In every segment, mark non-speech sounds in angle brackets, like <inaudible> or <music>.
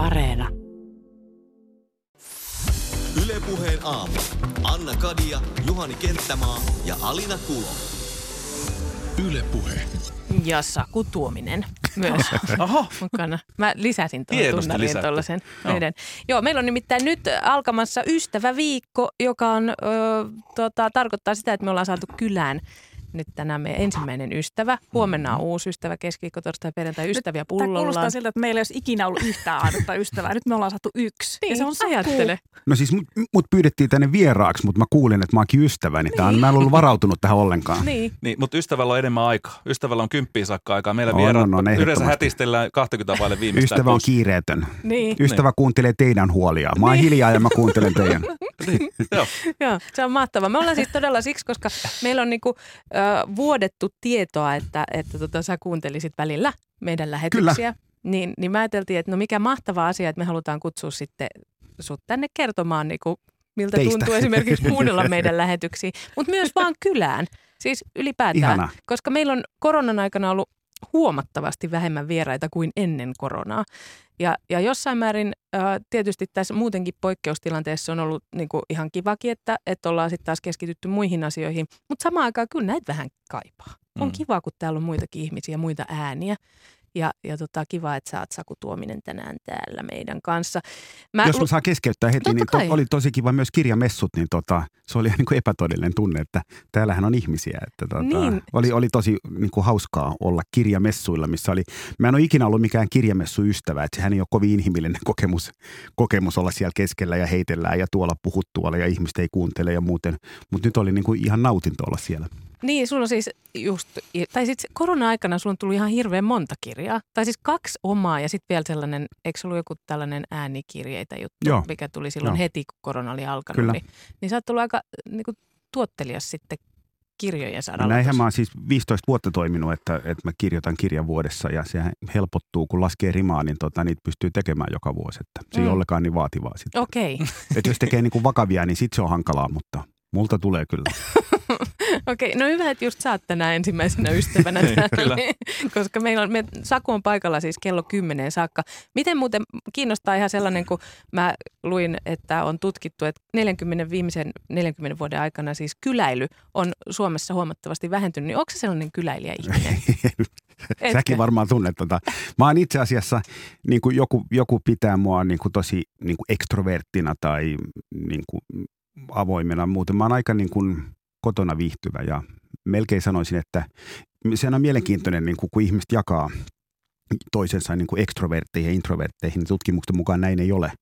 Areena. Ylepuheen aamu. Anna Kadia, Juhani Kenttämaa ja Alina Kulo. Yle Puhe. Ja Saku Tuominen myös <laughs> Oho, mukana. Mä lisäsin tunnariin lisätty. tuollaisen Joo. yhden. Joo, meillä on nimittäin nyt alkamassa ystäväviikko, joka on, ö, tota, tarkoittaa sitä, että me ollaan saatu kylään nyt tänään meidän ensimmäinen ystävä. Huomenna on uusi ystävä, keskiviikko, torstai, perjantai, ystäviä Tämä kuulostaa siltä, että meillä ei olisi ikinä ollut yhtään ainutta ystävää. Nyt me ollaan saatu yksi. Niin, ja se on Saku. ajattele. No siis mut, mut pyydettiin tänne vieraaksi, mutta mä kuulin, että mä oonkin ystävä, niin, on, mä en ollut varautunut tähän ollenkaan. Niin. niin, mutta ystävällä on enemmän aikaa. Ystävällä on kymppiä saakka aikaa. Meillä On, vieraat on, on, yleensä hätistellään 20 vaille viimeistään. Ystävä on kiireetön. Niin. Ystävä kuuntelee teidän huolia. Mä oon hiljaa ja mä kuuntelen teidän. <laughs> Niin, <laughs> Joo. <laughs> Joo, se on mahtavaa. Me ollaan siis todella siksi, koska meillä on niinku, ö, vuodettu tietoa, että, että tota, sä kuuntelisit välillä meidän lähetyksiä. Niin, niin mä ajateltiin, että no mikä mahtava asia, että me halutaan kutsua sitten sut tänne kertomaan, niinku, miltä Teistä. tuntuu esimerkiksi <laughs> kuunnella meidän lähetyksiä, mutta myös vaan kylään. Siis ylipäätään, Ihana. koska meillä on koronan aikana ollut huomattavasti vähemmän vieraita kuin ennen koronaa. Ja, ja jossain määrin ää, tietysti tässä muutenkin poikkeustilanteessa on ollut niin kuin ihan kivakin, että, että ollaan sitten taas keskitytty muihin asioihin. Mutta samaan aikaan kyllä näitä vähän kaipaa. On Mm. kiva, kun täällä on muitakin ihmisiä, muita ääniä. Ja, ja tota, kiva, että sä oot Saku Tuominen tänään täällä meidän kanssa. Mä, Jos mä saan keskeyttää heti, niin to, kai. oli tosi kiva myös kirjamessut, niin tota, se oli <laughs> niin kuin epätodellinen tunne, että täällähän on ihmisiä. Että tota, Niin. oli, oli tosi niin kuin hauskaa olla kirjamessuilla, missä oli, mä en ole ikinä ollut mikään kirjamessuystävä, että sehän ei ole kovin inhimillinen <laughs> kokemus, kokemus olla siellä keskellä ja heitellään ja tuolla puhut tuolla ja ihmiset ei kuuntele ja muuten. Mutta nyt oli niin kuin ihan nautinto olla siellä. Niin, sulla on siis just, tai sitten korona-aikana sulla on tullut ihan hirveän monta kirjaa. Tai siis kaksi omaa ja sitten vielä sellainen, eikö se ollut joku tällainen äänikirjeitä juttu, Joo. mikä tuli silloin Joo. heti, kun korona oli alkanut. Kyllä. Niin, niin sä oot tullut aika niin kuin, tuottelias sitten kirjojen No saralla. näinhän tossa. mä oon siis 15 vuotta toiminut, että, että mä kirjoitan kirjan vuodessa ja sehän helpottuu, kun laskee rimaa, niin tota, niitä pystyy tekemään joka vuosi. Että se ei Mm. ole ollenkaan niin vaativaa sitten. Okei, Että jos tekee niin kuin vakavia, niin sit se on hankalaa, mutta multa tulee kyllä. <laughs> okei. No hyvä, että just sä oot tänään ensimmäisenä ystävänä <laughs> Niin, täällä, kyllä. koska meillä on, me, Saku on paikalla siis kello 10 saakka. Miten muuten kiinnostaa ihan sellainen, kun mä luin, että on tutkittu, että 40 viimeisen 40 vuoden aikana siis kyläily on Suomessa huomattavasti vähentynyt. Niin onko se sellainen kyläilijä-ihminen? <laughs> Etkö? Säkin varmaan tunnet tota. Mä oon itse asiassa, niin kuin joku, joku pitää mua niin kuin tosi niin kuin ekstroverttina tai niin kuin avoimena. Muuten mä oon aika niin kuin kotona viihtyvä ja melkein sanoisin, että se on mielenkiintoinen, niin kuin, kun ihmiset jakaa toisensa niin kuin ekstrovertteihin ja introvertteihin, niin tutkimuksen mukaan näin ei ole.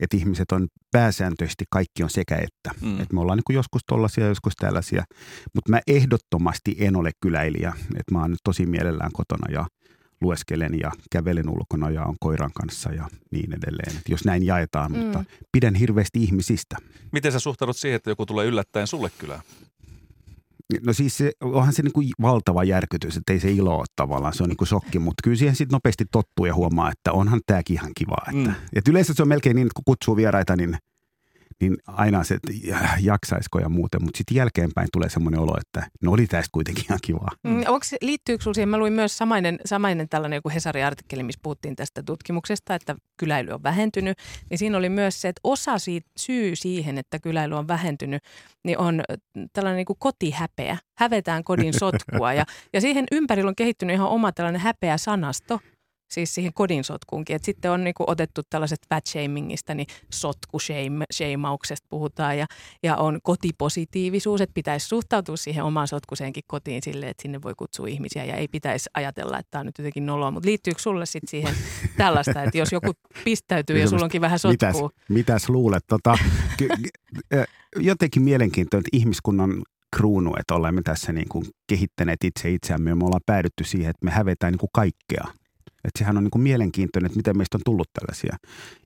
Että ihmiset on pääsääntöisesti, kaikki on sekä että. Mm. Et me ollaan niin kuin joskus tollaisia, joskus tällaisia. Mutta mä ehdottomasti en ole kyläilijä. Että mä oon nyt tosi mielellään kotona ja lueskelen ja kävelen ulkona ja on koiran kanssa ja niin edelleen. Et jos näin jaetaan, Mm. mutta pidän hirveästi ihmisistä. Miten sä suhtaudut siihen, että joku tulee yllättäen sulle kylään? No siis se, onhan se niin kuin valtava järkytys, että ei se ilo ole tavallaan, se on niin kuin shokki, mutta kyllä siihen sitten nopeasti tottuu ja huomaa, että onhan tämäkin ihan kiva. Että, Mm. mm. et yleensä se on melkein niin, että kun kutsuu vieraita, niin, niin aina se, että ja- jaksaisiko ja muuten, mutta sitten jälkeenpäin tulee semmoinen olo, että no oli tästä kuitenkin ihan kivaa. Mm, onko se, liittyykö sinulla siihen, mä luin myös samainen, samainen tällainen joku Hesari-artikkeli, missä puhuttiin tästä tutkimuksesta, että kyläily on vähentynyt, niin siinä oli myös se, että osa siitä, syy siihen, että kyläily on vähentynyt, niin on ö, tällainen niin kuin kotihäpeä. Hävetään kodin sotkua ja, <laughs> ja siihen ympärillä on kehittynyt ihan oma tällainen häpeä sanasto, siis siihen kodin sotkuunkin. Et sitten on niinku otettu tällaiset fat shamingista, niin sotku shame, shamauksesta puhutaan ja, ja on kotipositiivisuus, että pitäisi suhtautua siihen omaan sotkuseenkin kotiin sille, että sinne voi kutsua ihmisiä ja ei pitäisi ajatella, että tämä on nyt jotenkin noloa. Mutta liittyykö sulle sitten siihen <laughs> tällaista, että jos joku pistäytyy ja sulla onkin vähän Mitäs, sotkua? mitäs luulet? Tota, <laughs> jotenkin mielenkiintoinen, että ihmiskunnan kruunu, että olemme tässä niin kuin kehittäneet itse itseämme ja me ollaan päädytty siihen, että me hävetään niin kuin kaikkea. Että sehän on niin kuin mielenkiintoinen, että miten meistä on tullut tällaisia.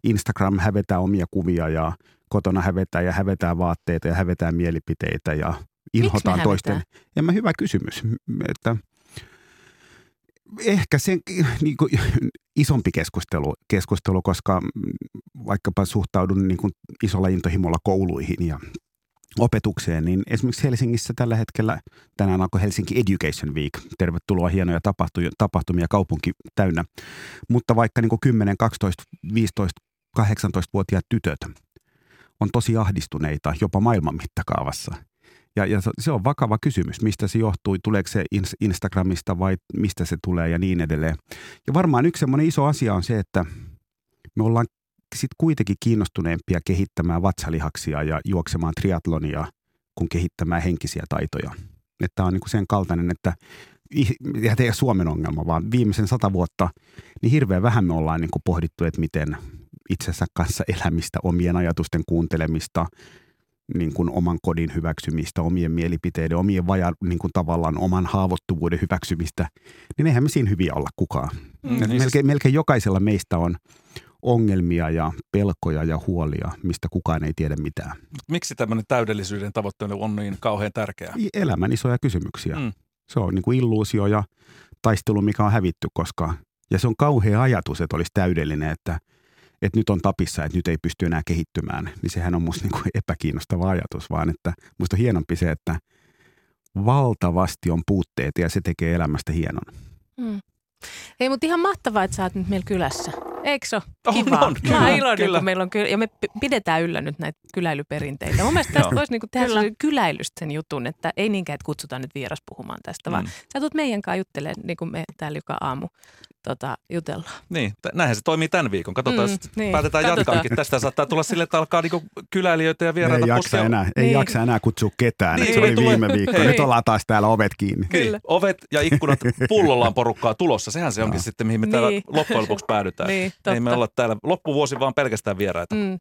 Instagram hävetää omia kuvia ja kotona hävetään ja hävetään vaatteita ja hävetään mielipiteitä ja inhotaan toisten. En mä hyvä kysymys. Että ehkä se <laughs> niin kuin, isompi keskustelu, keskustelu, koska vaikkapa suhtaudun niin kuin isolla intohimolla kouluihin ja opetukseen, niin esimerkiksi Helsingissä tällä hetkellä, tänään alkoi Helsinki Education Week, tervetuloa hienoja tapahtumia, kaupunki täynnä, mutta vaikka niin 10, 12, 15, 18-vuotiaat tytöt on tosi ahdistuneita jopa maailman mittakaavassa. Ja, ja se on vakava kysymys, mistä se johtuu, tuleeko se Instagramista vai mistä se tulee ja niin edelleen. Ja varmaan yksi semmoinen iso asia on se, että me ollaan sitten kuitenkin kiinnostuneempia kehittämään vatsalihaksia ja juoksemaan triatlonia kuin kehittämään henkisiä taitoja. Tämä on niin sen kaltainen, että ja ei Suomen ongelma, vaan viimeisen sata vuotta, niin hirveän vähän me ollaan niin pohdittu, että miten itsensä kanssa elämistä, omien ajatusten kuuntelemista, niin kuin oman kodin hyväksymistä, omien mielipiteiden, omien vaja, niin kuin tavallaan oman haavoittuvuuden hyväksymistä, niin eihän me siinä hyviä olla kukaan. Mm. Niin melkein, siis... melkein jokaisella meistä on ongelmia ja pelkoja ja huolia, mistä kukaan ei tiedä mitään. Miksi tämmöinen täydellisyyden tavoittelu on niin kauhean tärkeää? Elämän isoja kysymyksiä. Mm. Se on niin kuin illuusio ja taistelu, mikä on hävitty, koska ja se on kauhea ajatus, että olisi täydellinen, että, että nyt on tapissa, että nyt ei pysty enää kehittymään. Niin sehän on musta niin kuin epäkiinnostava ajatus, vaan että musta on hienompi se, että valtavasti on puutteet ja se tekee elämästä hienon. Mm. Ei, mutta ihan mahtavaa, että sä oot nyt meillä kylässä. Eikö se ole kivaa? On, on, kyllä, Mä iloinen, kyllä. kun meillä on kyllä, ja me pidetään yllä nyt näitä kyläilyperinteitä. Mun mielestä tästä voisi niinku tehdä kyläilystä sen jutun, että ei niinkään, että kutsutaan nyt vieras puhumaan tästä, mm. vaan sä tulet meidän kanssa juttelemaan, niin kuin me täällä joka aamu tota, jutellaan. Niin, näinhän se toimii tämän viikon. Katsotaan, mm, niin, päätetään katsotaan. jatkaankin. Tästä saattaa tulla sille, että alkaa niinku kyläilijöitä ja vieraita ei jaksa, enää, ei niin. jaksa enää kutsua ketään. Niin, se oli tule, viime viikko. Hei. Nyt ollaan taas täällä ovet kiinni. Kyllä. Niin, ovet ja ikkunat, <laughs> pullollaan porukkaa tulossa. Sehän se onkin no. sitten, mihin me täällä niin. loppujen lopuksi päädytään. niin, ei me olla täällä loppuvuosi vaan pelkästään vieraita. Mm.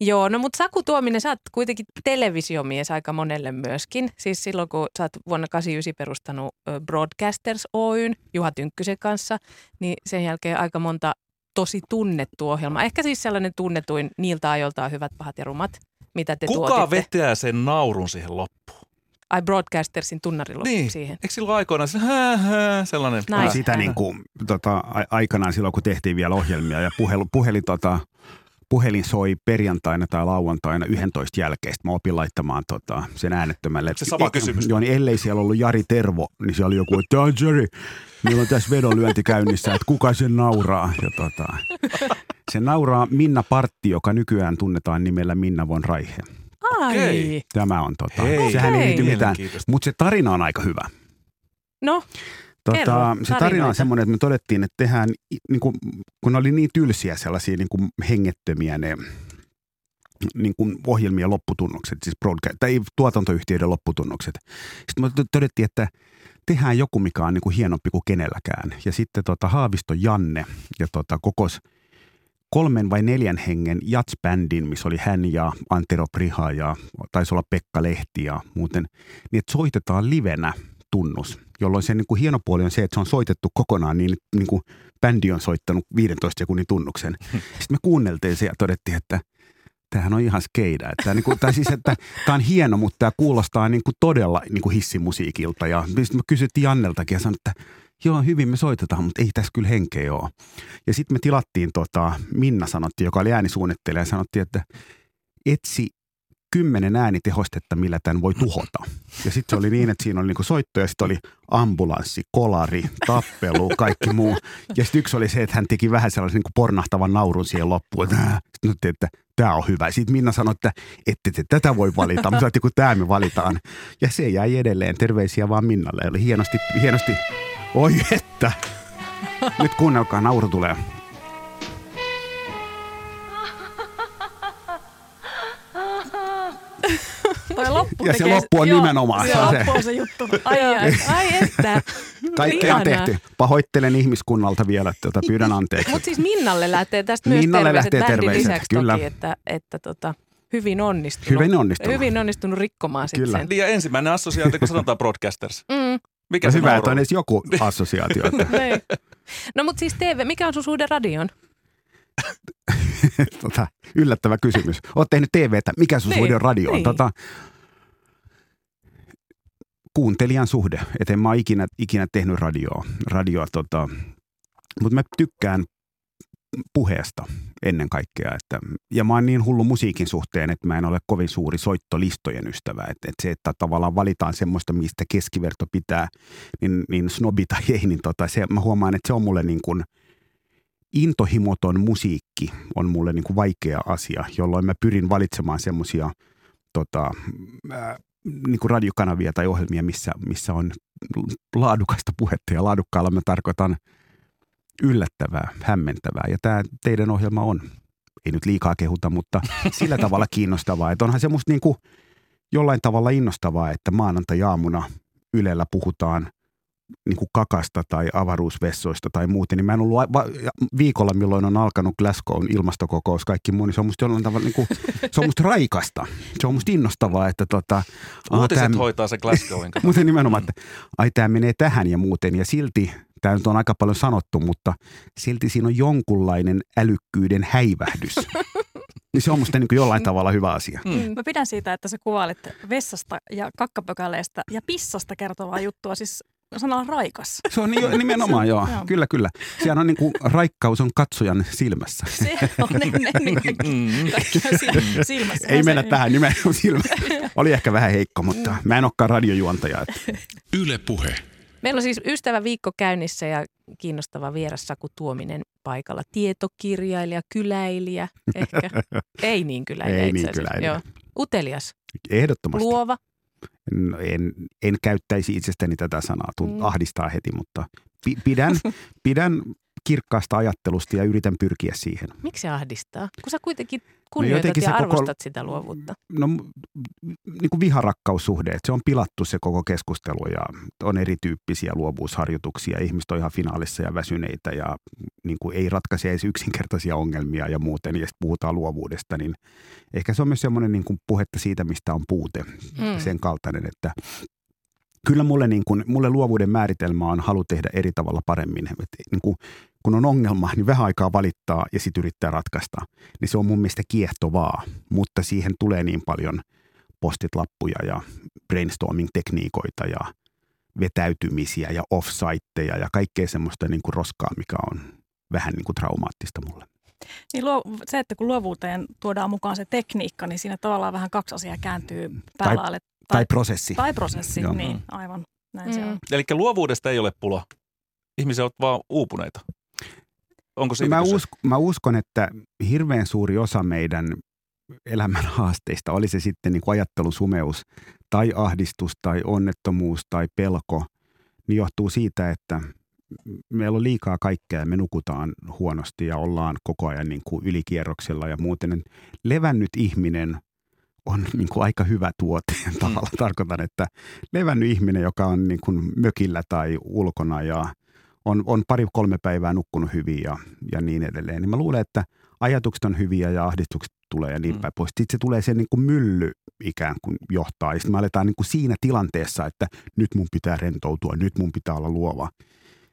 Joo, no mutta Saku Tuominen, sä oot kuitenkin televisiomies aika monelle myöskin. Siis silloin, kun sä oot vuonna 89 perustanut Broadcasters Oyn Juha Tynkkysen kanssa, niin sen jälkeen aika monta tosi tunnettu ohjelma. Ehkä siis sellainen tunnetuin niiltä ajoilta hyvät, pahat ja rumat, mitä te Kuka tuotitte. vetää sen naurun siihen loppuun? Ai Broadcastersin tunnarilu niin. siihen. Eikö silloin aikoinaan se, hää, hää, sellainen? Nice. Sitä niin kuin, tota, aikanaan silloin, kun tehtiin vielä ohjelmia ja puhelu, puheli tota, puhelin soi perjantaina tai lauantaina 11 jälkeen. Sitten mä opin laittamaan tota, sen äänettömälle. Se sama kysymys. Joo, niin ellei siellä ollut Jari Tervo, niin siellä oli joku, että Jari, meillä on tässä vedonlyönti käynnissä, että kuka sen nauraa. Ja tota, se nauraa Minna Partti, joka nykyään tunnetaan nimellä Minna von Raihe. Ai. Tämä on tota, Hei. sehän ei liity mitään, mutta se tarina on aika hyvä. No, Tota, Kerro, se tarina on semmoinen, että me todettiin, että tehdään, niin kuin, kun ne oli niin tylsiä sellaisia niin kuin hengettömiä ne niin kuin ohjelmien lopputunnokset, siis broadcast, tai tuotantoyhtiöiden lopputunnokset. Sitten me todettiin, että tehdään joku, mikä on niin kuin hienompi kuin kenelläkään. Ja sitten tota, Haavisto Janne ja tota, kokos kolmen vai neljän hengen jatsbändin, missä oli hän ja Antero Priha ja taisi olla Pekka Lehti ja muuten, niin että soitetaan livenä tunnus jolloin se niin kuin hieno puoli on se, että se on soitettu kokonaan niin, niin kuin bändi on soittanut 15 sekunnin tunnuksen. <laughs> Sitten me kuunneltiin se ja todettiin, että tämähän on ihan skeida. Että, niin kuin, tai siis, että tämä on hieno, mutta tämä kuulostaa niin kuin todella niin kuin hissimusiikilta. Ja sitten me kysyttiin Janneltakin ja sanoin, että joo, hyvin me soitetaan, mutta ei tässä kyllä henkeä ole. Ja sitten me tilattiin, tota, Minna sanottiin, joka oli äänisuunnittelija, ja sanottiin, että etsi kymmenen äänitehostetta, millä tämän voi tuhota. Ja sitten se oli niin, että siinä oli niinku soitto ja sitten oli ambulanssi, kolari, tappelu, kaikki muu. Ja sitten yksi oli se, että hän teki vähän sellaisen niinku pornahtavan naurun siihen loppuun. Sitten että tämä on hyvä. Sitten Minna sanoi, että ette te tätä voi valita. Sanoin, kun tämä me valitaan. Ja se jäi edelleen. Terveisiä vaan Minnalle. Oli hienosti, hienosti. Oi että. Nyt kuunnelkaa, nauru tulee. Toi loppu ja se loppu on joo, nimenomaan. Se, on se. juttu. Ai, ai, ai että. Kaikkea on tehty. Pahoittelen ihmiskunnalta vielä, että tota, pyydän anteeksi. Mutta siis Minnalle lähtee tästä myös Minnalle terveiset, lähtee terveiset lisäksi kyllä. toki, että, että tota, hyvin onnistunut. Hyvin onnistunut. Hyvin onnistunut rikkomaan sitten sen. Ja ensimmäinen assosiaatio, kun sanotaan broadcasters. Mm. Mikä no se hyvä, että on edes joku <laughs> assosiaatio. Niin. no mutta siis TV, mikä on sun suhde radioon? <laughs> tota, yllättävä kysymys. Olet tehnyt TVtä. Mikä sun niin, suhde on radioon? Niin. Tota, kuuntelijan suhde. Et en mä ole ikinä, ikinä tehnyt radioa. radioa tota, mutta mä tykkään puheesta. ennen kaikkea. Että, ja mä oon niin hullu musiikin suhteen, että mä en ole kovin suuri soittolistojen ystävä. Että, että se, että tavallaan valitaan semmoista, mistä keskiverto pitää, niin, niin snobi tai ei, niin tota, se, mä huomaan, että se on mulle niin kuin intohimoton musiikki on mulle niin kuin vaikea asia, jolloin mä pyrin valitsemaan semmoisia tota, niin kuin radiokanavia tai ohjelmia, missä, missä on laadukasta puhetta ja laadukkaalla mä tarkoitan yllättävää, hämmentävää. Ja tämä teidän ohjelma on, ei nyt liikaa kehuta, mutta <laughs> sillä tavalla kiinnostavaa. Että onhan se musta niin kuin jollain tavalla innostavaa, että maanantai-aamuna Ylellä puhutaan niin kuin kakasta tai avaruusvessoista tai muuten, niin mä en ollut viikolla, milloin on alkanut Glasgown ilmastokokous, kaikki muu, niin se on musta jollain tavalla, niin kuin, se on musta raikasta. Se on musta innostavaa, että tota... Uutiset tämä, hoitaa se Glasgowin. <laughs> muuten nimenomaan, että ai tämä menee tähän ja muuten, ja silti, tämä nyt on aika paljon sanottu, mutta silti siinä on jonkunlainen älykkyyden häivähdys. <laughs> Niin se on musta niin jollain tavalla hyvä asia. Mm. Mä pidän siitä, että sä kuvailet vessasta ja kakkapökäleestä ja pissasta kertovaa juttua. Siis sanalla raikas. <laughs> Se on jo, nimenomaan joo. <laughs> joo. Kyllä, kyllä. Siellä on niin kuin, raikkaus on katsojan silmässä. <laughs> Se on ennen mm. silmässä. Ei mennä tähän nimenomaan silmä. Oli ehkä vähän heikko, mutta mä en olekaan radiojuontaja. Yle puhe. Meillä on siis ystävä viikko käynnissä ja kiinnostava vieras Saku Tuominen paikalla. Tietokirjailija, kyläilijä ehkä. Ei niin kyläilijä Ei niin kyläilijä. Joo. Utelias. Ehdottomasti. Luova. No, en, en käyttäisi itsestäni tätä sanaa, tunt, mm. ahdistaa heti, mutta pidän, <laughs> pidän kirkkaasta ajattelusta ja yritän pyrkiä siihen. Miksi se ahdistaa? Kun sä kuitenkin kunnioitat no ja arvostat koko, sitä luovuutta. No niin kuin viharakkaussuhde, että se on pilattu se koko keskustelu ja on erityyppisiä luovuusharjoituksia. Ihmiset on ihan finaalissa ja väsyneitä ja niin kuin ei ratkaise edes yksinkertaisia ongelmia ja muuten. Ja puhutaan luovuudesta, niin ehkä se on myös semmoinen niin kuin puhetta siitä, mistä on puute. Mm. Sen kaltainen, että kyllä mulle, niin kuin, mulle luovuuden määritelmä on halu tehdä eri tavalla paremmin. Et, niin kuin, kun on ongelma, niin vähän aikaa valittaa ja sitten yrittää ratkaista. Niin se on mun mielestä kiehtovaa, mutta siihen tulee niin paljon postitlappuja ja brainstorming-tekniikoita ja vetäytymisiä ja offsiteja ja kaikkea semmoista niin kuin roskaa, mikä on vähän niin kuin traumaattista mulle. Niin luo, se, että kun luovuuteen tuodaan mukaan se tekniikka, niin siinä tavallaan vähän kaksi asiaa kääntyy päällä. Tai, tai, tai prosessi. Tai prosessi, Joo. niin aivan. Näin mm. se on. Eli luovuudesta ei ole pulo. Ihmiset ovat vaan uupuneita. Onko se mä, usk- mä uskon, että hirveän suuri osa meidän elämän haasteista, oli se sitten niin kuin ajattelun sumeus tai ahdistus tai onnettomuus tai pelko, niin johtuu siitä, että meillä on liikaa kaikkea me nukutaan huonosti ja ollaan koko ajan niin kuin ylikierroksella ja muuten. Levännyt ihminen on niin kuin aika hyvä tuote <laughs> tavalla. Mm. Tarkoitan, että levännyt ihminen, joka on niin kuin mökillä tai ulkona ja – on, on pari-kolme päivää nukkunut hyvin ja, ja niin edelleen. Niin mä luulen, että ajatukset on hyviä ja ahdistukset tulee ja niin mm. päin pois. Sitten se tulee se niin kuin mylly ikään kuin johtaa. Ja sitten me aletaan niin kuin siinä tilanteessa, että nyt mun pitää rentoutua, nyt mun pitää olla luova.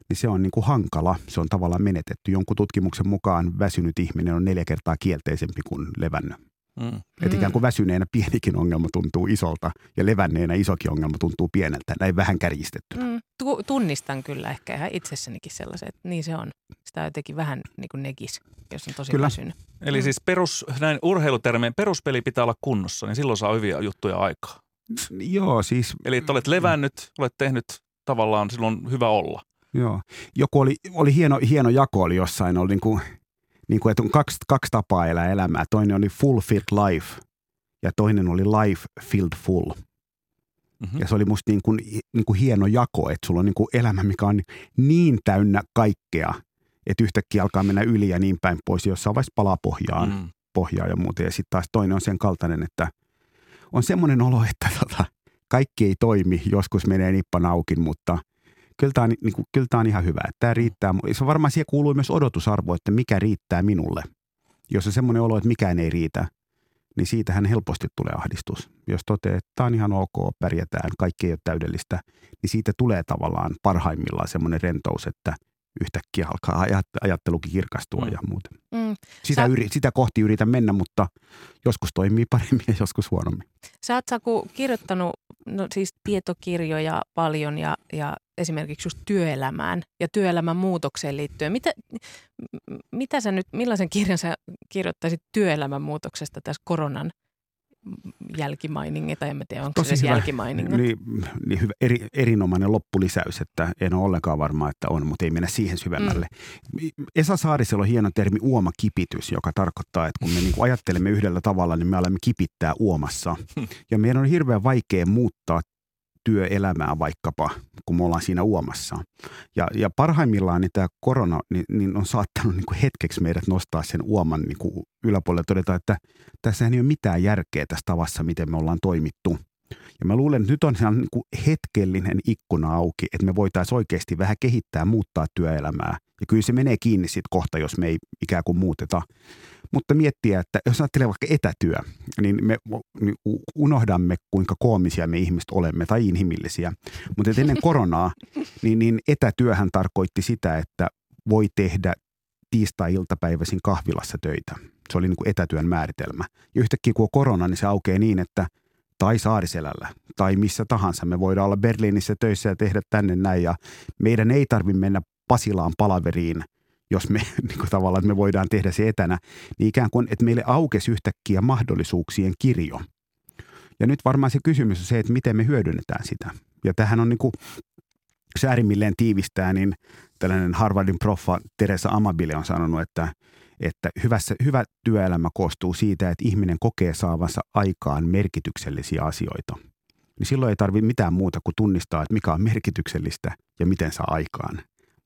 Niin se on niin kuin hankala, se on tavallaan menetetty. Jonkun tutkimuksen mukaan väsynyt ihminen on neljä kertaa kielteisempi kuin levännyt. Mm. Että ikään kuin väsyneenä pienikin ongelma tuntuu isolta ja levänneenä isokin ongelma tuntuu pieneltä, näin vähän kärjistetty. Mm. tunnistan kyllä ehkä ihan itsessänikin sellaisen, että niin se on. Sitä jotenkin vähän niin kuin negis, jos on tosi kyllä. väsynyt. Eli mm. siis perus, näin urheilutermeen peruspeli pitää olla kunnossa, niin silloin saa hyviä juttuja aikaa. Joo, siis... Eli että olet levännyt, olet tehnyt tavallaan, silloin hyvä olla. Joo. Joku oli, oli hieno, hieno jako oli jossain, oli niin kuin niin kuin, että on kaksi, kaksi tapaa elää elämää. Toinen oli fulfilled life ja toinen oli life filled full. Mm-hmm. Ja se oli musta niin kuin, niin kuin hieno jako, että sulla on niin kuin elämä, mikä on niin täynnä kaikkea, että yhtäkkiä alkaa mennä yli ja niin päin pois. Jossain vaiheessa palaa pohjaan, mm. pohjaa ja muuta. Ja sitten taas toinen on sen kaltainen, että on semmoinen olo, että tota, kaikki ei toimi. Joskus menee nippan auki, mutta – kyllä tämä on, niin kuin, kyllä tämä on ihan hyvä. Että tämä riittää. Se varmaan siihen kuuluu myös odotusarvo, että mikä riittää minulle. Jos on semmoinen olo, että mikään ei riitä, niin siitähän helposti tulee ahdistus. Jos toteaa, että tämä on ihan ok, pärjätään, kaikki ei ole täydellistä, niin siitä tulee tavallaan parhaimmillaan semmoinen rentous, että yhtäkkiä alkaa ajattelukin kirkastua mm. ja muuta. Mm. Sitä, Sä... yri, sitä kohti yritän mennä, mutta joskus toimii paremmin ja joskus huonommin. Sä oot Saku kirjoittanut no, siis tietokirjoja paljon ja, ja esimerkiksi just työelämään ja työelämän muutokseen liittyen. Mitä, mitä sä nyt, millaisen kirjan sä kirjoittaisit työelämän muutoksesta tässä koronan jälkimainingi, tai en tiedä, onko Tosi se jälkimainingi. Niin, niin hyvä, eri, erinomainen loppulisäys, että en ole ollenkaan varma, että on, mutta ei mennä siihen syvemmälle. Mm. Esa Saarisella on hieno termi uomakipitys, joka tarkoittaa, että kun me niin ajattelemme yhdellä tavalla, niin me olemme kipittää uomassa. <laughs> Ja meidän on hirveän vaikea muuttaa työelämää vaikkapa, kun me ollaan siinä uomassa. Ja, ja parhaimmillaan niin tämä korona niin, niin on saattanut niin kuin hetkeksi meidät nostaa sen uoman niin kuin yläpuolelle todeta, että tässä ei ole mitään järkeä tässä tavassa, miten me ollaan toimittu. Ja mä luulen, että nyt on niin kuin hetkellinen ikkuna auki, että me voitaisiin oikeasti vähän kehittää, muuttaa työelämää. Ja kyllä se menee kiinni sitten kohta, jos me ei ikään kuin muuteta. Mutta miettiä, että jos ajattelee vaikka etätyö, niin me unohdamme, kuinka koomisia me ihmiset olemme tai inhimillisiä. Mutta ennen koronaa, <laughs> niin, niin etätyöhän tarkoitti sitä, että voi tehdä tiistai-iltapäiväisin kahvilassa töitä. Se oli niin kuin etätyön määritelmä. Ja yhtäkkiä kun on korona, niin se aukeaa niin, että tai Saariselällä tai missä tahansa. Me voidaan olla Berliinissä töissä ja tehdä tänne näin ja meidän ei tarvitse mennä Pasilaan palaveriin – jos me <laughs> niin kuin tavallaan, että me voidaan tehdä se etänä, niin ikään kuin, että meille aukesi yhtäkkiä mahdollisuuksien kirjo. Ja nyt varmaan se kysymys on se, että miten me hyödynnetään sitä. Ja tähän on niin kuin, äärimmilleen tiivistää, niin tällainen Harvardin proffa Teresa Amabile on sanonut, että, että hyvässä, hyvä työelämä koostuu siitä, että ihminen kokee saavansa aikaan merkityksellisiä asioita. Niin silloin ei tarvitse mitään muuta kuin tunnistaa, että mikä on merkityksellistä ja miten saa aikaan.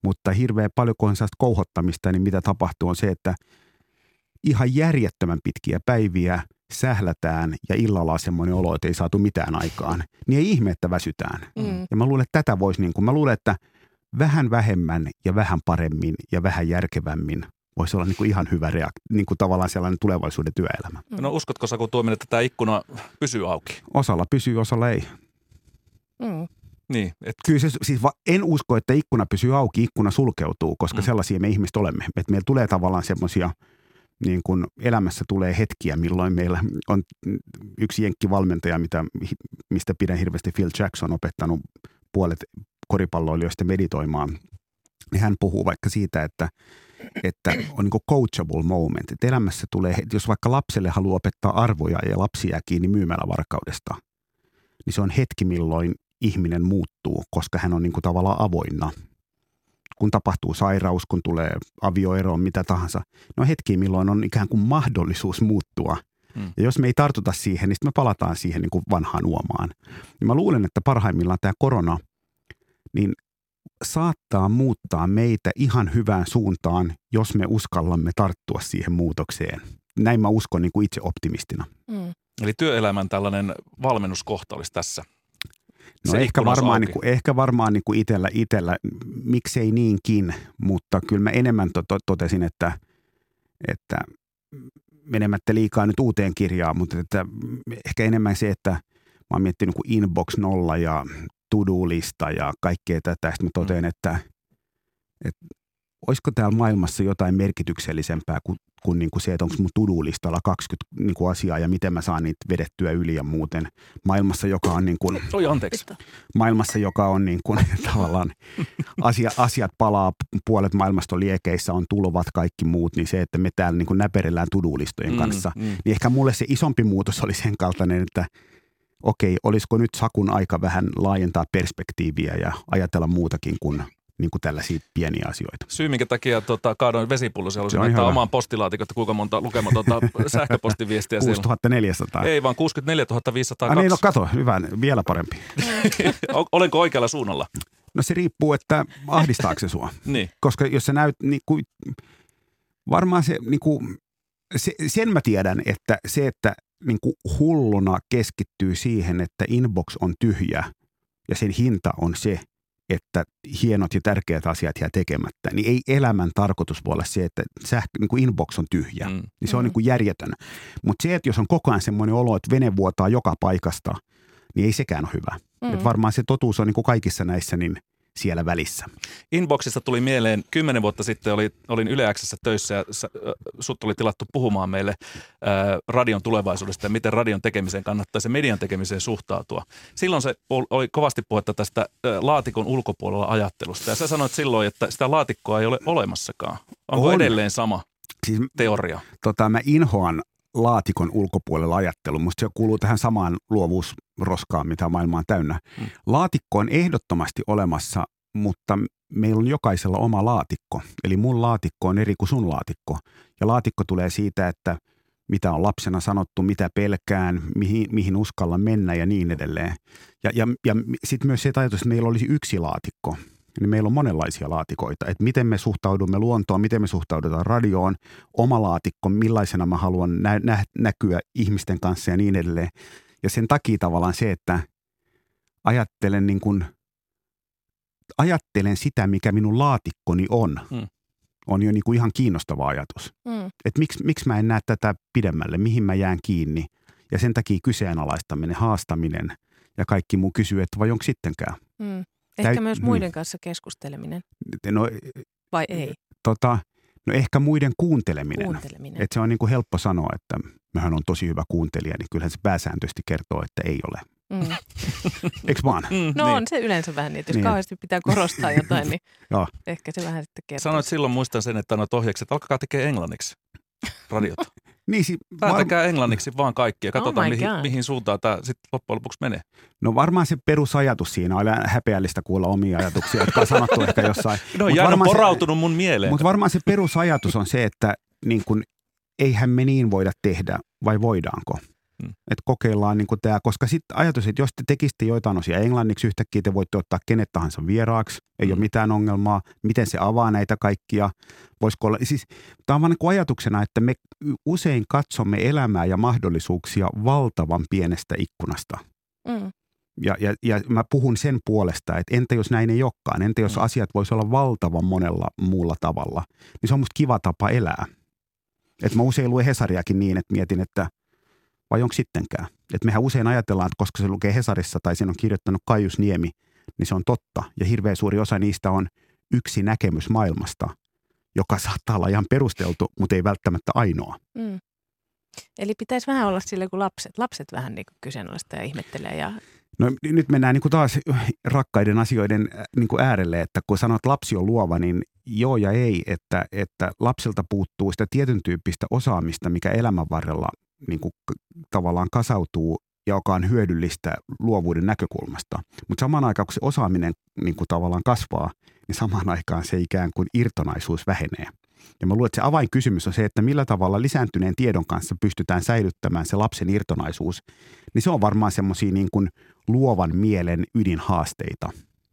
Mutta hirveän paljon, kun on kouhottamista, niin mitä tapahtuu on se, että ihan järjettömän pitkiä päiviä sählätään ja illalla on semmoinen olo, että ei saatu mitään aikaan. Niin ei ihme, että väsytään. Mm. Ja mä luulen, että tätä voisi, niin kuin, mä luulen, että vähän vähemmän ja vähän paremmin ja vähän järkevämmin voisi olla niin kuin ihan hyvä reak- niin kuin tavallaan sellainen tulevaisuuden työelämä. No uskotko Saku Tuominen, että tämä ikkuna pysyy auki? Osalla pysyy, osalla ei. Mm. Niin, et... Kyllä se, siis va, en usko, että ikkuna pysyy auki, ikkuna sulkeutuu, koska mm. sellaisia me ihmiset olemme. Että meillä tulee tavallaan semmoisia, niin kuin elämässä tulee hetkiä, milloin meillä on yksi jenkkivalmentaja, mitä, mistä pidän hirveästi Phil Jackson opettanut puolet koripalloilijoista meditoimaan. Niin hän puhuu vaikka siitä, että, että on niin coachable moment. Että elämässä tulee, jos vaikka lapselle haluaa opettaa arvoja ja lapsi jää kiinni myymälävarkaudesta, niin se on hetki, milloin ihminen muuttuu, koska hän on niin kuin tavallaan avoinna. Kun tapahtuu sairaus, kun tulee avioero, mitä tahansa. No hetki, milloin on ikään kuin mahdollisuus muuttua. Hmm. Ja jos me ei tartuta siihen, niin sitten me palataan siihen niin kuin vanhaan uomaan. Ja mä luulen, että parhaimmillaan tämä korona, niin saattaa muuttaa meitä ihan hyvään suuntaan, jos me uskallamme tarttua siihen muutokseen. Näin mä uskon niin kuin itse optimistina. Hmm. Eli työelämän tällainen valmennuskohta olisi tässä – No se ehkä varmaan, niin kuin, ehkä varmaan niin kuin itellä, itellä, miksei niinkin, mutta kyllä mä enemmän to, to, totesin, että, että menemättä liikaa nyt uuteen kirjaan, mutta että ehkä enemmän se, että mä oon miettinyt kuin inbox nolla ja to-do-lista ja kaikkea tätä. Sitten mä totean, mm. että, että olisiko täällä maailmassa jotain merkityksellisempää kuin, kuin, niin kuin se, että onko mun tudulistalla 20 niin kuin asiaa ja miten mä saan niitä vedettyä yli ja muuten. Maailmassa, joka on niin kuin, Oi, anteeksi. Maailmassa, joka on niin kuin, <laughs> tavallaan asia, asiat palaa, puolet maailmasta on liekeissä, on tulvat, kaikki muut, niin se, että me täällä niin kuin näperellään tudulistojen mm, kanssa, mm. niin ehkä mulle se isompi muutos oli sen kaltainen, että okei, olisiko nyt Sakun aika vähän laajentaa perspektiiviä ja ajatella muutakin kuin – niin kuin tällaisia pieniä asioita. Syy, minkä takia tota, kaadoin vesipullosi, halusin laittaa omaan postilaatikon, että kuinka monta lukematonta <laughs> sähköpostiviestiä 6400. Ei vaan 64 502. Ah, niin, no kato, hyvä, vielä parempi. <laughs> Olenko oikealla suunnalla? No se riippuu, että ahdistaako se sua. <laughs> niin. Koska jos sä näyt, niin kuin, varmaan se, niin kuin, se, sen mä tiedän, että se, että niin kuin hulluna keskittyy siihen, että inbox on tyhjä ja sen hinta on se, että hienot ja tärkeät asiat jää tekemättä, niin ei elämän tarkoitus voi olla se, että sähkö, niin kuin inbox on tyhjä. Mm. Niin se on mm. niin kuin järjetön. Mutta se, että jos on koko ajan semmoinen olo, että vene vuotaa joka paikasta, niin ei sekään ole hyvä. Mm. Et varmaan se totuus on niin kuin kaikissa näissä, niin – siellä välissä. Inboxista tuli mieleen, kymmenen vuotta sitten oli, olin Yle Xssä töissä ja sut oli tilattu puhumaan meille ää, radion tulevaisuudesta ja miten radion tekemiseen kannattaisi median tekemiseen suhtautua. Silloin se oli kovasti puhetta tästä ää, laatikon ulkopuolella ajattelusta ja sä sanoit silloin, että sitä laatikkoa ei ole olemassakaan. Onko on. edelleen sama? Siis teoria. tota, mä inhoan laatikon ulkopuolella ajattelu. Musta se kuuluu tähän samaan luovuusroskaan, mitä maailma on täynnä. Mm. Laatikko on ehdottomasti olemassa, mutta meillä on jokaisella oma laatikko. Eli mun laatikko on eri kuin sun laatikko. Ja laatikko tulee siitä, että mitä on lapsena sanottu, mitä pelkään, mihin, mihin uskalla mennä ja niin edelleen. Ja, ja, ja sitten myös se ajatus, että meillä olisi yksi laatikko. Niin meillä on monenlaisia laatikoita, että miten me suhtaudumme luontoon, miten me suhtaudutaan radioon, oma laatikko, millaisena mä haluan nä- nä- näkyä ihmisten kanssa ja niin edelleen. Ja sen takia tavallaan se, että ajattelen niin kuin, ajattelen sitä, mikä minun laatikkoni on, Mm. on jo niin kuin ihan kiinnostava ajatus. Mm. Että miksi, miksi mä en näe tätä pidemmälle, mihin mä jään kiinni. Ja sen takia kyseenalaistaminen, haastaminen ja kaikki muu kysyy, että vai onko sittenkään. Mm. Ehkä Täyt- myös niin. muiden kanssa keskusteleminen, No, vai ei? tota, no ehkä muiden kuunteleminen. Kuunteleminen. Et se on niin kuin helppo sanoa, että mähän on tosi hyvä kuuntelija, niin kyllähän se pääsääntöisesti kertoo, että ei ole. Mm. <laughs> Eikö vaan? Mm, No on se yleensä vähän niin, että jos Niin. kauheasti pitää korostaa <laughs> jotain, niin Joo. ehkä se vähän sitten kertoo. Sanoit silloin, muistan sen, että annoit ohjeeksi, että alkakaa tekemään englanniksi radiota. <laughs> Niin, si- var- Päätäkää englanniksi vaan kaikki ja Oh katsotaan, my mihin, God. mihin suuntaan tämä sitten loppujen lopuksi menee. no varmaan se perusajatus siinä on aina häpeällistä kuulla omia ajatuksia, jotka on sanottu ehkä jossain. <laughs> No on Mut jäänyt varmaan se- porautunut mun mieleen. Mutta varmaan se perusajatus on se, että niin kun, eihän me niin voida tehdä, vai voidaanko? Hmm. Että kokeillaan niin tämä, koska sitten ajatus, että jos te tekisitte joitain osia englanniksi yhtäkkiä, te voitte ottaa kenet tahansa vieraaksi, ei Hmm. ole mitään ongelmaa. Miten se avaa näitä kaikkia? Voisiko olla, siis tämä on vaan niin ajatuksena, että me usein katsomme elämää ja mahdollisuuksia valtavan pienestä ikkunasta. Mm. Ja, ja, ja mä puhun sen puolesta, että entä jos näin ei olekaan, entä jos Mm. asiat voisi olla valtavan monella muulla tavalla, niin se on musta kiva tapa elää. Et mä usein luen Hesariakin niin, että mietin, että vai onko sittenkään. Että mehän usein ajatellaan, että koska se lukee Hesarissa tai siinä on kirjoittanut Kaius Niemi, niin se on totta. Ja hirveän suuri osa niistä on yksi näkemys maailmasta, joka saattaa olla ihan perusteltu, mutta ei välttämättä ainoa. Mm. Eli pitäisi vähän olla sille kuin lapset. Lapset vähän niin kuin kyseenalaistaa ja ihmettelee. Ja, No nyt mennään niin kuin taas rakkaiden asioiden niin kuin äärelle, että kun sanot, että lapsi on luova, niin joo ja ei, että, että lapsilta puuttuu sitä tietyn tyyppistä osaamista, mikä elämän varrella niin kuin tavallaan kasautuu ja joka on hyödyllistä luovuuden näkökulmasta. Mutta samaan aikaan, kun se osaaminen niin kuin tavallaan kasvaa, niin samaan aikaan se ikään kuin irtonaisuus vähenee. Ja mä luulen, että se avainkysymys on se, että millä tavalla lisääntyneen tiedon kanssa pystytään säilyttämään se lapsen irtonaisuus. Niin se on varmaan semmoisia niin luovan mielen ydinhaasteita.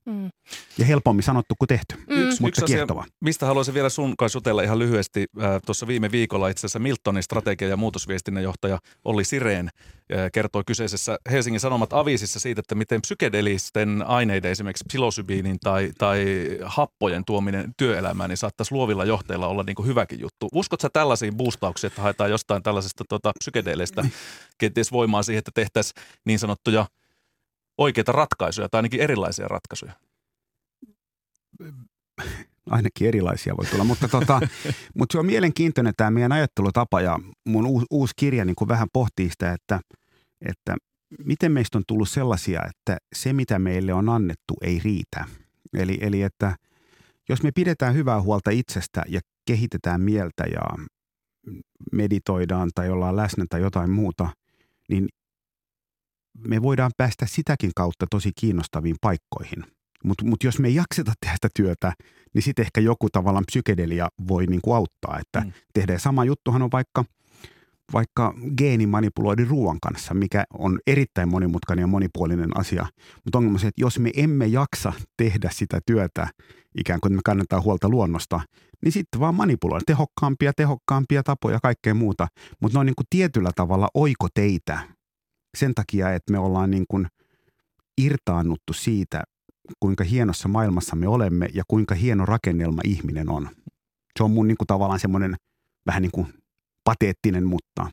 Mm. Ja helpommin sanottu kuin tehty, Mm. Yksi- mutta yksi asia, kiehtova. Mistä haluaisin vielä sun kanssa jutella ihan lyhyesti. Äh, Tuossa viime viikolla itse asiassa Miltonin strategia- ja muutosviestinnän johtaja Olli Sireen äh, kertoi kyseisessä Helsingin Sanomat aviisissa siitä, että miten psykedelisten aineiden, esimerkiksi psilosybiinin tai, tai happojen tuominen työelämään, niin saattaisi luovilla johtajilla olla niin kuin hyväkin juttu. Uskotko sä tällaisiin boostauksiin, että haetaan jostain tällaisesta tota, psykedeleistä kenties voimaa siihen, että tehtäisiin niin sanottuja oikeita ratkaisuja tai ainakin erilaisia ratkaisuja? Ainakin erilaisia voi tulla, mutta, tota, <laughs> mutta se on mielenkiintoinen tämä meidän ajattelutapa ja mun uusi, uusi kirja niin kuin vähän pohtii sitä, että, että miten meistä on tullut sellaisia, että se mitä meille on annettu ei riitä. Eli, eli että jos me pidetään hyvää huolta itsestä ja kehitetään mieltä ja meditoidaan tai ollaan läsnä tai jotain muuta, niin me voidaan päästä sitäkin kautta tosi kiinnostaviin paikkoihin. Mutta mut jos me ei jakseta tehdä sitä työtä, niin sitten ehkä joku tavallaan psykedelia voi niinku auttaa. Että Mm. tehdään sama juttuhan on vaikka, vaikka geenimanipuloidin ruoan kanssa, mikä on erittäin monimutkainen ja monipuolinen asia. Mutta ongelma on se, että jos me emme jaksa tehdä sitä työtä, ikään kuin me kannetaan huolta luonnosta, niin sitten vaan manipuloida tehokkaampia, tehokkaampia tapoja ja kaikkea muuta. Mutta ne on niin kuin tietyllä tavalla oikoteitä sen takia, että me ollaan niin kuin irtaannuttu siitä, kuinka hienossa maailmassa me olemme ja kuinka hieno rakennelma ihminen on. Se on mun niin kuin tavallaan semmoinen vähän niin kuin pateettinen, mutta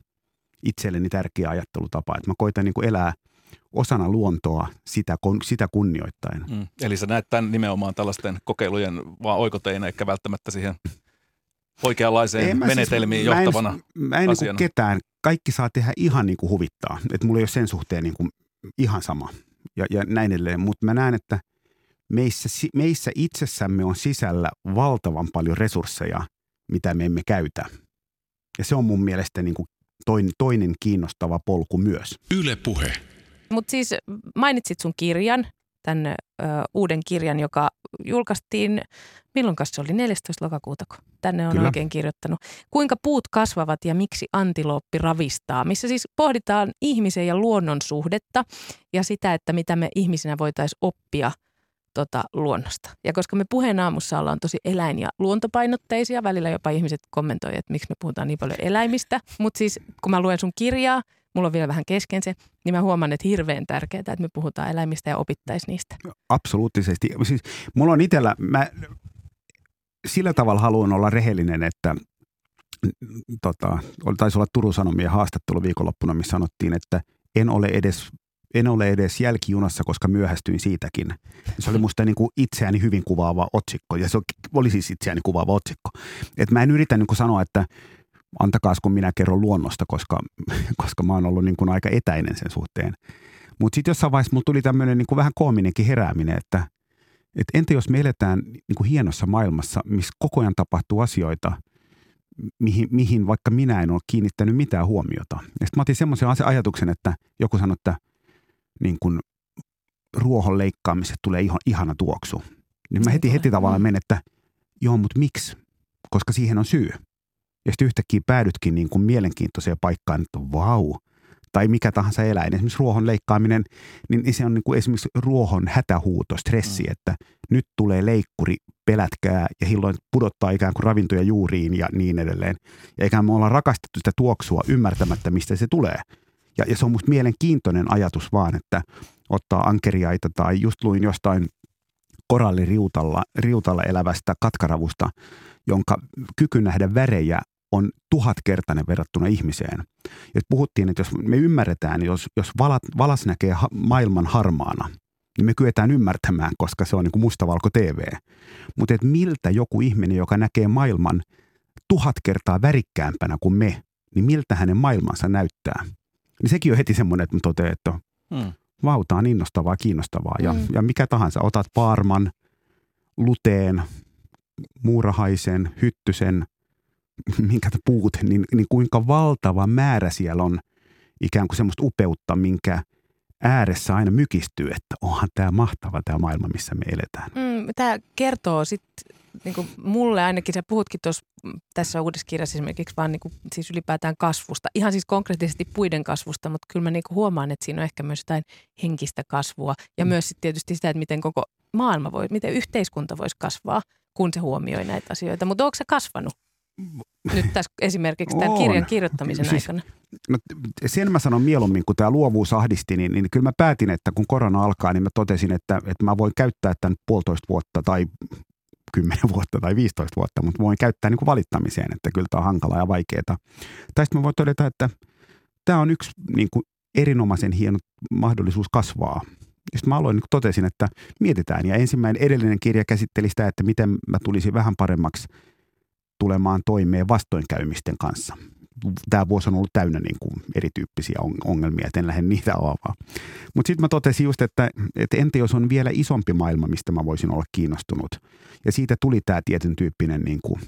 itselleni tärkeä ajattelutapa, että mä koitan niin kuin elää osana luontoa sitä, sitä kunnioittain. Mm. Eli sä näet tämän nimenomaan tällaisten kokeilujen vaan oikoteina, eikä välttämättä siihen oikeanlaiseen En mä siis- menetelmiin mä en- johtavana. Mä en niin asiana. kuin ketään, kaikki saa tehdä ihan niin kuin huvittaa. Että mulla ei ole sen suhteen niin kuin ihan sama ja, ja näin edelleen. Mutta mä näen, että meissä, meissä itsessämme on sisällä valtavan paljon resursseja, mitä me emme käytä. Ja se on mun mielestä niin kuin toinen, toinen kiinnostava polku myös. Yle Puhe. Mutta siis mainitsit sun kirjan, tämän ö, uuden kirjan, joka julkaistiin, milloin se oli, 14. lokakuuta, kun tänne on Kyllä. oikein kirjoittanut. Kuinka puut kasvavat ja miksi antilooppi ravistaa, missä siis pohditaan ihmisen ja luonnon suhdetta ja sitä, että mitä me ihmisinä voitaisiin oppia tota, luonnosta. Ja koska me puheen aamussa ollaan tosi eläin- ja luontopainotteisia, välillä jopa ihmiset kommentoivat, että miksi me puhutaan niin paljon eläimistä. Mutta siis kun mä luen sun kirjaa, mulla on vielä vähän kesken se, niin mä huomaan, että hirveän tärkeää, että me puhutaan eläimistä ja opittaisiin niistä. Absoluuttisesti. Siis, mulla on itsellä, mä sillä tavalla haluan olla rehellinen, että tota, taisi olla Turun Sanomien haastattelu viikonloppuna, missä sanottiin, että en ole edes en ole edes jälkijunassa, koska myöhästyin siitäkin. Se oli musta niin kuin itseäni hyvin kuvaava otsikko, ja se oli siis itseäni kuvaava otsikko. Et mä en yritä niin kuin sanoa, että antakaas kun minä kerron luonnosta, koska, <laughs> koska mä oon ollut niin kuin aika etäinen sen suhteen. Mutta sitten jossain vaiheessa mulla tuli tämmöinen niin kuin vähän koominenkin herääminen, että et entä jos me eletään niin kuin hienossa maailmassa, missä koko ajan tapahtuu asioita, mihin, mihin vaikka minä en ole kiinnittänyt mitään huomiota. Ja sitten mä otin semmoisen ajatuksen, että joku sanoi, että niin kuin ruohon leikkaamisesta tulee ihan, ihana tuoksu. Niin mä heti, heti tavallaan menen, että joo, mutta miksi? Koska siihen on syy. Ja sitten yhtäkkiä päädytkin niin kuin mielenkiintoiseen paikkaan, että vau, tai mikä tahansa eläin. Esimerkiksi ruohon leikkaaminen, niin niin se on niin kuin esimerkiksi ruohon hätähuuto, stressi, mm. että nyt tulee leikkuri, pelätkää ja silloin pudottaa ikään kuin ravintoja juuriin ja niin edelleen. Ja ikään me ollaan rakastettu sitä tuoksua ymmärtämättä, mistä se tulee. Ja, ja se on musta mielenkiintoinen ajatus vaan, että ottaa ankeriaita tai just luin jostain koralliriutalla riutalla elävästä katkaravusta, jonka kyky nähdä värejä on tuhatkertainen verrattuna ihmiseen. Ja puhuttiin, että jos me ymmärretään, jos, jos valat, valas näkee ha, maailman harmaana, niin me kyetään ymmärtämään, koska se on niin kuin mustavalko TV. Mutta että miltä joku ihminen, joka näkee maailman tuhat kertaa värikkäämpänä kuin me, niin miltä hänen maailmansa näyttää. Niin sekin on heti semmoinen, että mä totean, että Hmm. vau, tää on innostavaa, kiinnostavaa. Ja, Mm. ja mikä tahansa, otat Paarman, Luteen, Muurahaisen, Hyttysen, minkä te puut, niin, niin kuinka valtava määrä siellä on ikään kuin semmoista upeutta, minkä ääressä aina mykistyy, että onhan tämä mahtava tämä maailma, missä me eletään. Mm, Tämä kertoo sitten niin mulle ainakin, sä puhutkin tuossa mm, tässä uudessa kirjassa esimerkiksi vaan niin kuin, siis ylipäätään kasvusta, ihan siis konkreettisesti puiden kasvusta, mutta kyllä mä niin kuin huomaan, että siinä on ehkä myös jotain henkistä kasvua ja mm. myös sit tietysti sitä, että miten koko maailma voi, miten yhteiskunta voisi kasvaa, kun se huomioi näitä asioita. Mutta onko se kasvanut nyt tässä esimerkiksi tämän On. kirjan kirjoittamisen Siis- aikana? No, sen mä sanon mieluummin, kun tämä luovuus ahdisti, niin, niin kyllä mä päätin, että kun korona alkaa, niin mä totesin, että, että mä voin käyttää tämän puolitoista vuotta tai 10 vuotta tai 15 vuotta, mutta voin käyttää niin kuin valittamiseen, että kyllä tämä on hankalaa ja vaikeaa. Tai sitten mä voin todeta, että tämä on yksi niin kuin erinomaisen hieno mahdollisuus kasvaa. Sitten mä aloin, niin totesin, että mietitään. Ja ensimmäinen edellinen kirja käsitteli sitä, että miten mä tulisin vähän paremmaksi tulemaan toimeen vastoinkäymisten kanssa. Tämä vuosi on ollut täynnä niin kuin erityyppisiä on- ongelmia, että en lähde niitä avaamaan. Mutta sitten mä totesin just, että, että entä jos on vielä isompi maailma, mistä mä voisin olla kiinnostunut. Ja siitä tuli tämä tietyn tyyppinen niin kuin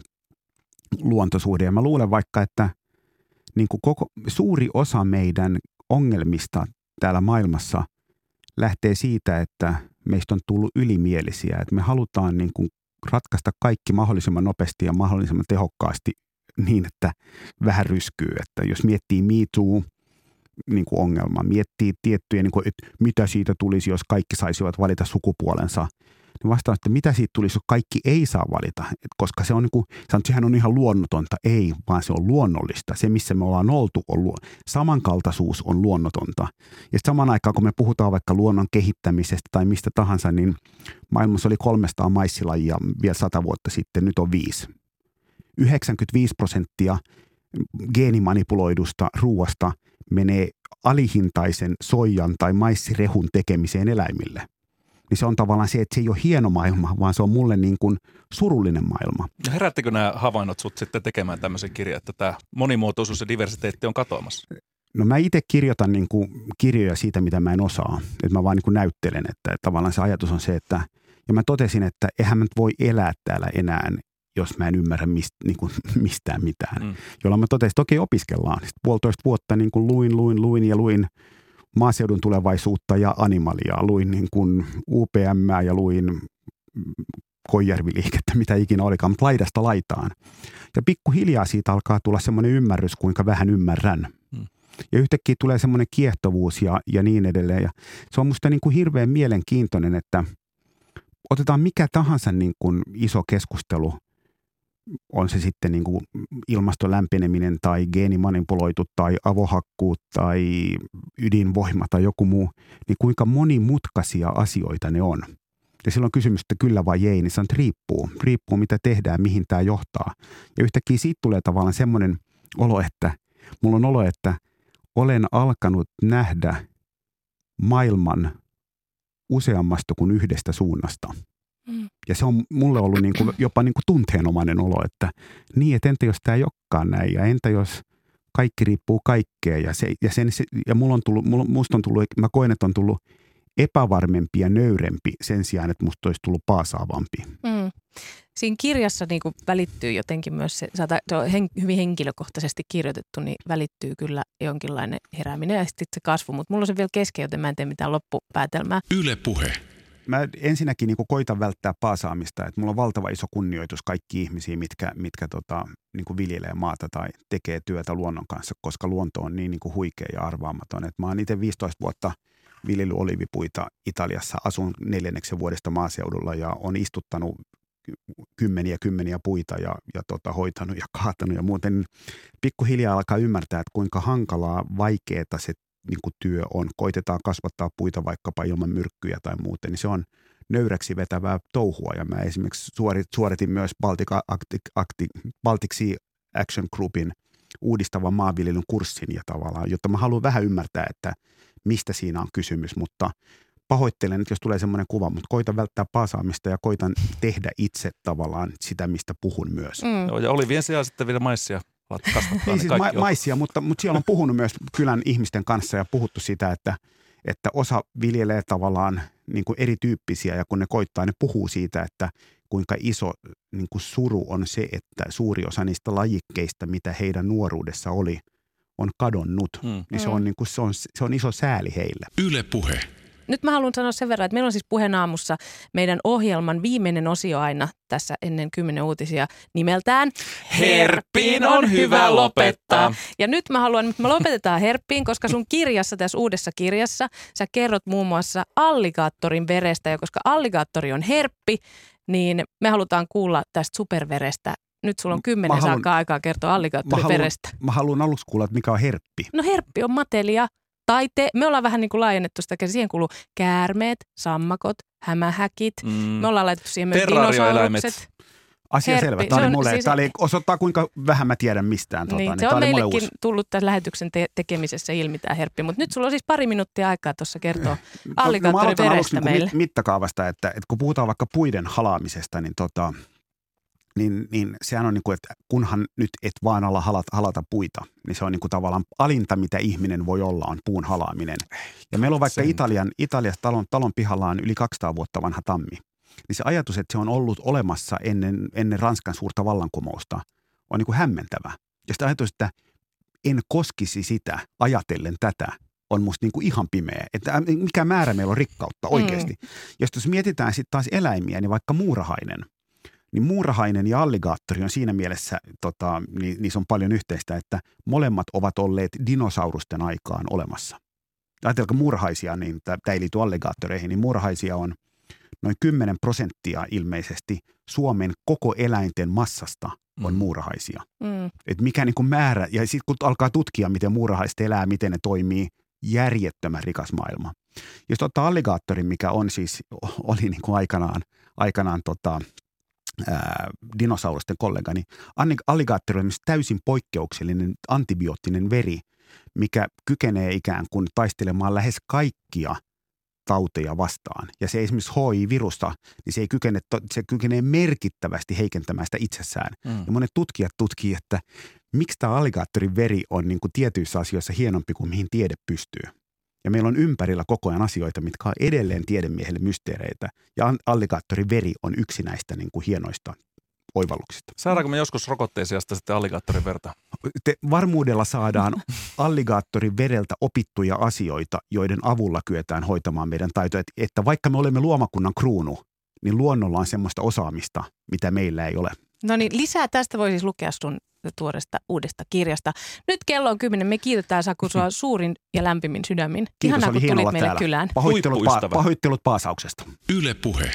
luontosuhde. Ja mä luulen vaikka, että niin kuin koko, suuri osa meidän ongelmista täällä maailmassa lähtee siitä, että meistä on tullut ylimielisiä. Että me halutaan niin kuin ratkaista kaikki mahdollisimman nopeasti ja mahdollisimman tehokkaasti niin, että vähän ryskyy. Että jos miettii Too, niin kuin ongelma, miettii tiettyjä, niin kuin, että mitä siitä tulisi, jos kaikki saisivat valita sukupuolensa, niin vastaan, että mitä siitä tulisi, jos kaikki ei saa valita, Et koska se on niin kuin, sanon, sehän on ihan luonnotonta. Ei, vaan se on luonnollista. Se, missä me ollaan oltu, on luo, samankaltaisuus on luonnotonta. Ja samaan aikaan, kun me puhutaan vaikka luonnon kehittämisestä tai mistä tahansa, niin maailmassa oli 300 maissilajia vielä sata vuotta sitten, nyt on viisi. 95 prosenttia geenimanipuloidusta ruuasta menee alihintaisen soijan tai maissirehun tekemiseen eläimille. Niin se on tavallaan se, että se ei ole hieno maailma, vaan se on mulle niin kuin surullinen maailma. Ja herättikö nämä havainnot sut sitten tekemään tämmöisen kirjan, että tämä monimuotoisuus ja diversiteetti on katoamassa? No mä itse kirjoitan niin kuin kirjoja siitä, mitä mä en osaa. Että mä vaan niin kuin näyttelen, että tavallaan se ajatus on se, että ja mä totesin, että eihän mä nyt voi elää täällä enää jos mä en ymmärrä mist, niin kuin, <laughs> mistään mitään. Mm. Jolloin mä totesin, että okei opiskellaan. Sitten puolitoista vuotta niin kuin luin, luin, luin ja luin maaseudun tulevaisuutta ja animalia. Luin niin kuin UPM ja luin mm, Koijärvi-liikettä, mitä ikinä olikaan, mutta laidasta laitaan. Ja pikkuhiljaa siitä alkaa tulla semmoinen ymmärrys, kuinka vähän ymmärrän. Mm. Ja yhtäkkiä tulee semmoinen kiehtovuus ja, ja niin edelleen. Ja se on musta niin kuin hirveän mielenkiintoinen, että otetaan mikä tahansa niin kuin iso keskustelu, on se sitten niin kuin ilmaston lämpeneminen tai geenimanipuloitu tai avohakkuut tai ydinvoima tai joku muu, niin kuinka monimutkaisia asioita ne on. Ja silloin kysymys, että kyllä vai ei, niin se on, että riippuu. Riippuu mitä tehdään, mihin tämä johtaa. Ja yhtäkkiä siitä tulee tavallaan semmoinen olo, että mulla on olo, että olen alkanut nähdä maailman useammasta kuin yhdestä suunnasta. Mm. Ja se on mulle ollut niin kuin, <clears throat> jopa niin kuin tunteenomainen olo, että niin, että entä jos tämä ei olekaan näin ja entä jos kaikki riippuu kaikkea ja, se, ja, sen, se, ja mulla on tullut, mulla, musta on tullut, mä koen, että on tullut epävarmempi ja nöyrempi sen sijaan, että musta olisi tullut paasaavampi. Mm. Siinä kirjassa niin kuin välittyy jotenkin myös se, se on hen, hyvin henkilökohtaisesti kirjoitettu, niin välittyy kyllä jonkinlainen herääminen ja sitten se kasvu. Mutta mulla on se vielä kesken, joten mä en tee mitään loppupäätelmää. Yle Puhe. Mä ensinnäkin niin koitan välttää paasaamista, että mulla on valtava iso kunnioitus kaikki ihmisiä, mitkä, mitkä tota, niin viljelee maata tai tekee työtä luonnon kanssa, koska luonto on niin, niin huikea ja arvaamaton. Et mä oon itse 15 vuotta viljellyt olivipuita Italiassa, asun neljänneksen vuodesta maaseudulla ja on istuttanut kymmeniä kymmeniä puita ja, ja tota, hoitanut ja kaatanut ja muuten pikkuhiljaa alkaa ymmärtää, että kuinka hankalaa, vaikeaa se niin kuin työ on. Koitetaan kasvattaa puita vaikkapa ilman myrkkyjä tai muuten, niin se on nöyräksi vetävää touhua. Ja mä esimerkiksi suorit, suoritin myös Baltic, Acti, Acti, Baltic Sea Action Groupin uudistavan maanviljelyn kurssin ja tavallaan, jotta mä haluan vähän ymmärtää, että mistä siinä on kysymys, mutta pahoittelen, että jos tulee semmoinen kuva, mutta koitan välttää paasaamista ja koitan tehdä itse tavallaan sitä, mistä puhun myös. Mm. Joo, ja olivien sijaan sitten vielä maissia kasvattaa. Ei niin siis ma- maissia, mutta, mutta siellä on puhunut myös kylän ihmisten kanssa ja puhuttu sitä, että, että osa viljelee tavallaan niin kuin erityyppisiä ja kun ne koittaa, ne puhuu siitä, että kuinka iso niin kuin suru on se, että suuri osa niistä lajikkeista, mitä heidän nuoruudessa oli, on kadonnut. Mm. Niin se on, niin kuin, se, on, se on iso sääli heille. Yle Puhe. Nyt mä haluan sanoa sen verran, että meillä on siis puheen aamussa meidän ohjelman viimeinen osio aina tässä ennen kymmenen uutisia nimeltään Herppiin on hyvä lopettaa. Ja nyt mä haluan, että me lopetetaan herppiin, koska sun kirjassa, tässä uudessa kirjassa, sä kerrot muun muassa alligaattorin verestä. Ja koska alligaattori on herppi, niin me halutaan kuulla tästä superverestä. Nyt sulla on kymmenen saakka aikaa kertoa Mä alligaattorin haluan, verestä. mä haluan aluksi kuulla, että mikä on herppi. No herppi on matelia, taite. Me ollaan vähän niin kuin laajennettu sitä, käsiä. siihen kuuluu käärmeet, sammakot, hämähäkit. Mm. Me ollaan laitettu siihen myös dinosaurukset. Asia Herppi, selvä. Tämä se oli on- mulle, siis tämä oli, osoittaa kuinka vähän mä tiedän mistään. Tota, Niin, niin se tämä on meillekin tullut tässä lähetyksen te- tekemisessä ilmi tämä herppi, mutta nyt sulla on siis pari minuuttia aikaa tuossa kertoa No, mä aloitan aluksi verestä niin mittakaavasta, että, että kun puhutaan vaikka puiden halaamisesta, niin, tota, niin, niin sehän on niin kuin, että kunhan nyt et vaan ala halata, halata puita, niin se on niin kuin tavallaan alinta, mitä ihminen voi olla, on puun halaaminen. Ja meillä on vaikka Sen- Italian, Italiassa talon, talon pihalla on yli 200 vuotta vanha tammi. Niin se ajatus, että se on ollut olemassa ennen, ennen Ranskan suurta vallankumousta, on niin kuin hämmentävä. Ja sitä ajatus, että en koskisi sitä ajatellen tätä, on musta niin kuin ihan pimeä. Että ä, mikä määrä meillä on rikkautta oikeasti. Mm. Jos, jos mietitään sitten taas eläimiä, niin vaikka muurahainen, niin muurahainen ja alligaattori on siinä mielessä, tota, niin, niissä on paljon yhteistä, että molemmat ovat olleet dinosaurusten aikaan olemassa. Ajatelkaa muurahaisia, niin tämä ei liity alligaattoreihin, niin muurahaisia on noin 10 prosenttia ilmeisesti Suomen koko eläinten massasta on Mm. muurahaisia. Mm. Että mikä niin kuin määrä, ja sitten kun alkaa tutkia, miten muurahaiset elää, miten ne toimii, järjettömän rikas maailma. Jos ottaa alligaattorin, mikä on siis, oli niin kuin aikanaan, aikanaan tota, ää, dinosaurusten kollega, niin anni- alligaattori on myös täysin poikkeuksellinen antibioottinen veri, mikä kykenee ikään kuin taistelemaan lähes kaikkia tauteja vastaan. Ja se esimerkiksi HI-virusta, niin se, ei kykene, se kykenee merkittävästi heikentämään sitä itsessään. Mm. Ja monet tutkijat tutkii, että miksi tämä alligaattorin veri on niin kuin tietyissä asioissa hienompi kuin mihin tiede pystyy. Ja meillä on ympärillä koko ajan asioita, mitkä on edelleen tiedemiehelle mysteereitä. Ja alligaattorin veri on yksi näistä niin kuin hienoista oivalluksista. Saadaanko me joskus rokotteen sijasta sitten alligaattorin verta? Te varmuudella saadaan <laughs> alligaattorin vereltä opittuja asioita, joiden avulla kyetään hoitamaan meidän taitoja. Että vaikka me olemme luomakunnan kruunu, niin luonnolla on semmoista osaamista, mitä meillä ei ole. No niin, lisää tästä voi siis lukea sun tuoresta uudesta kirjasta. Nyt kello on kymmenen. Me kiitetään Saku sua <laughs> suurin ja lämpimin sydämin. Kiitos, Ihanaa, oli kun tulit meille täällä. kylään. Pahoittelut, pa- pahoittelut paasauksesta. Yle Puhe.